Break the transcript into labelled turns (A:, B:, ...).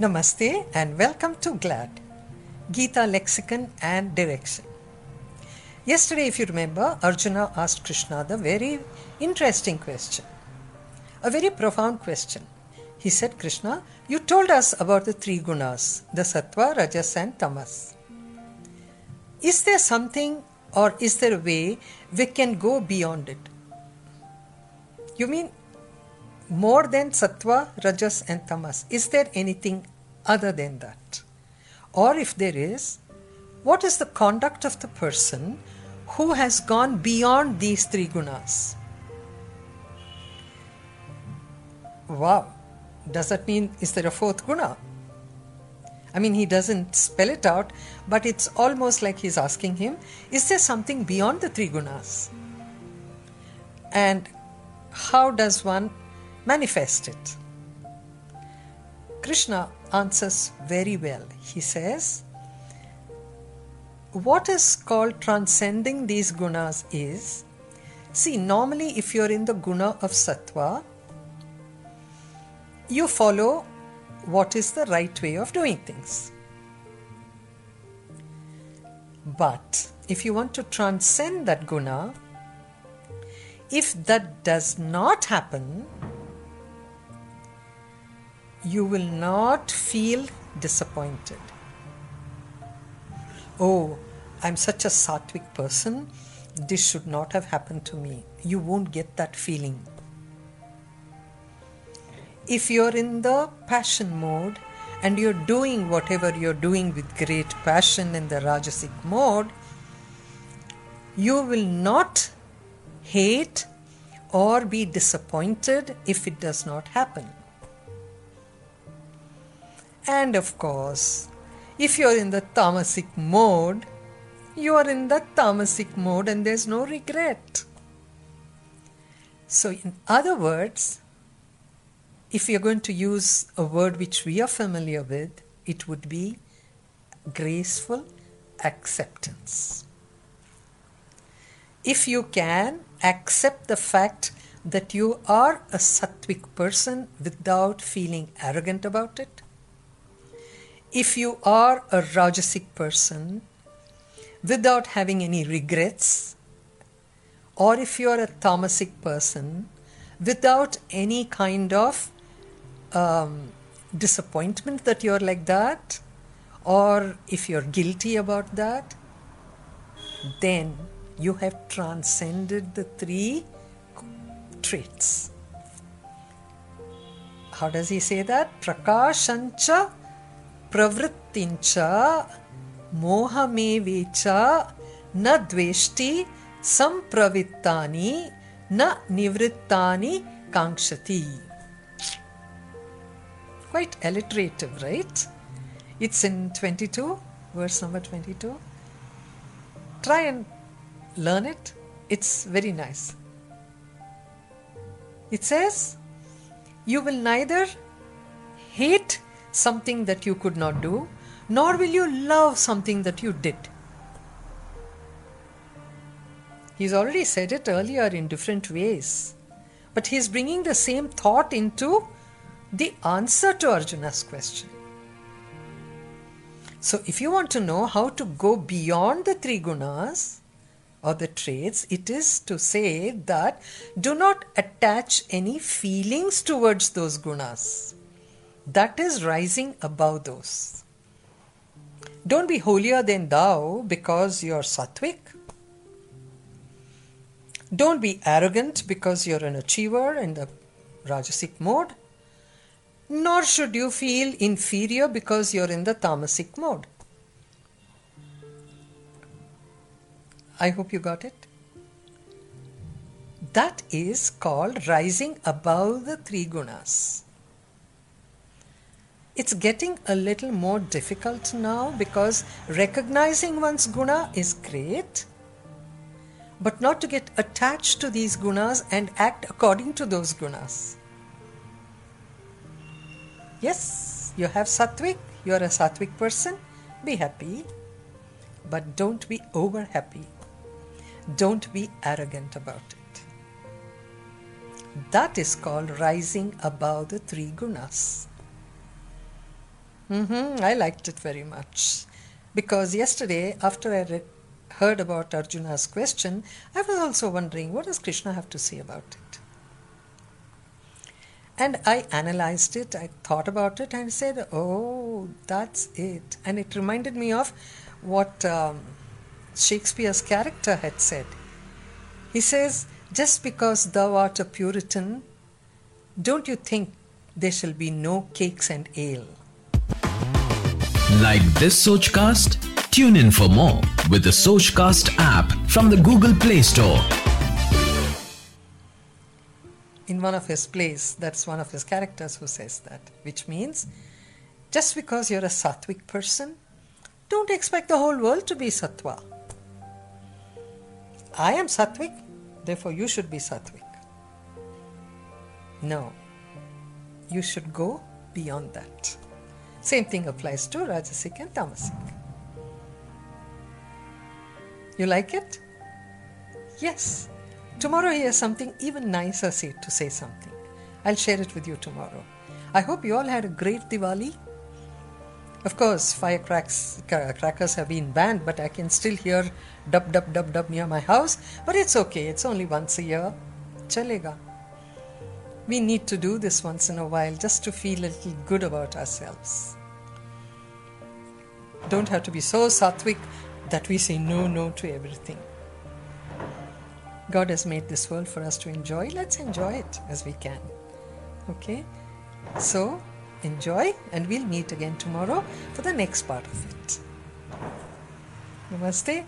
A: Namaste and welcome to GLAD, Gita Lexicon and Direction. Yesterday, if you remember, Arjuna asked Krishna the very interesting question, a very profound question. He said, Krishna, you told us about the three gunas, the sattva, rajas, and tamas. Is there something or is there a way we can go beyond it? You mean more than sattva, rajas, and tamas? Is there anything other than that? Or if there is, what is the conduct of the person who has gone beyond these three gunas? Wow, does that mean is there a fourth guna? I mean, he doesn't spell it out, but it's almost like he's asking him, is there something beyond the three gunas? And how does one manifest it? Krishna answers very well. He says, What is called transcending these gunas is see, normally, if you're in the guna of sattva, you follow what is the right way of doing things. But if you want to transcend that guna, if that does not happen, you will not feel disappointed. Oh, I'm such a sattvic person, this should not have happened to me. You won't get that feeling. If you're in the passion mode and you're doing whatever you're doing with great passion in the Rajasic mode, you will not hate or be disappointed if it does not happen. And of course, if you're in the tamasic mode, you are in the tamasic mode and there's no regret. So, in other words, if you're going to use a word which we are familiar with, it would be graceful acceptance. If you can accept the fact that you are a sattvic person without feeling arrogant about it, if you are a Rajasic person without having any regrets, or if you are a Tamasic person without any kind of um, disappointment that you're like that, or if you're guilty about that, then you have transcended the three traits. How does he say that? Prakashancha ಪ್ರವೃತ್ತಿಂಚ ಮೋಹಮೇವೇಚ ನ ದ್ವೇಷ್ಟಿ ಸಂಪ್ರವಿತ್ತಾನಿ na ನಿವೃತ್ತಾನಿ ಕಾಂಕ್ಷತಿ quite alliterative, right? It's in 22, verse number 22. Try and learn it, it's very nice. It says, You will neither hate something that you could not do, nor will you love something that you did. He's already said it earlier in different ways, but he's bringing the same thought into the answer to Arjuna's question. So, if you want to know how to go beyond the three gunas or the traits, it is to say that do not attach any feelings towards those gunas that is rising above those. Don't be holier than thou because you're sattvic. Don't be arrogant because you're an achiever in the Rajasic mode. Nor should you feel inferior because you're in the Tamasic mode. I hope you got it. That is called rising above the three gunas. It's getting a little more difficult now because recognizing one's guna is great, but not to get attached to these gunas and act according to those gunas. Yes, you have sattvic, you're a sattvic person, be happy, but don't be over happy. Don't be arrogant about it. That is called rising above the three gunas. Hmm I liked it very much because yesterday, after I heard about Arjuna's question, I was also wondering what does Krishna have to say about it. And I analyzed it, I thought about it, and said, "Oh, that's it." And it reminded me of what um, Shakespeare's character had said. He says, "Just because thou art a Puritan, don't you think there shall be no cakes and ale?"
B: Like this Sochcast? Tune in for more with the Sochcast app from the Google Play Store.
A: In one of his plays, that's one of his characters who says that, which means just because you're a sattvic person, don't expect the whole world to be sattva. I am sattvic, therefore you should be sattvic. No, you should go beyond that. Same thing applies to Rajasic and Tamasic. You like it? Yes. Tomorrow he has something even nicer say, to say something. I'll share it with you tomorrow. I hope you all had a great Diwali. Of course, firecrackers crackers have been banned, but I can still hear dub dub dub dub near my house. But it's okay, it's only once a year. Chalega. We need to do this once in a while just to feel a little good about ourselves. Don't have to be so sattvic that we say no, no to everything. God has made this world for us to enjoy. Let's enjoy it as we can. Okay? So, enjoy, and we'll meet again tomorrow for the next part of it. Namaste.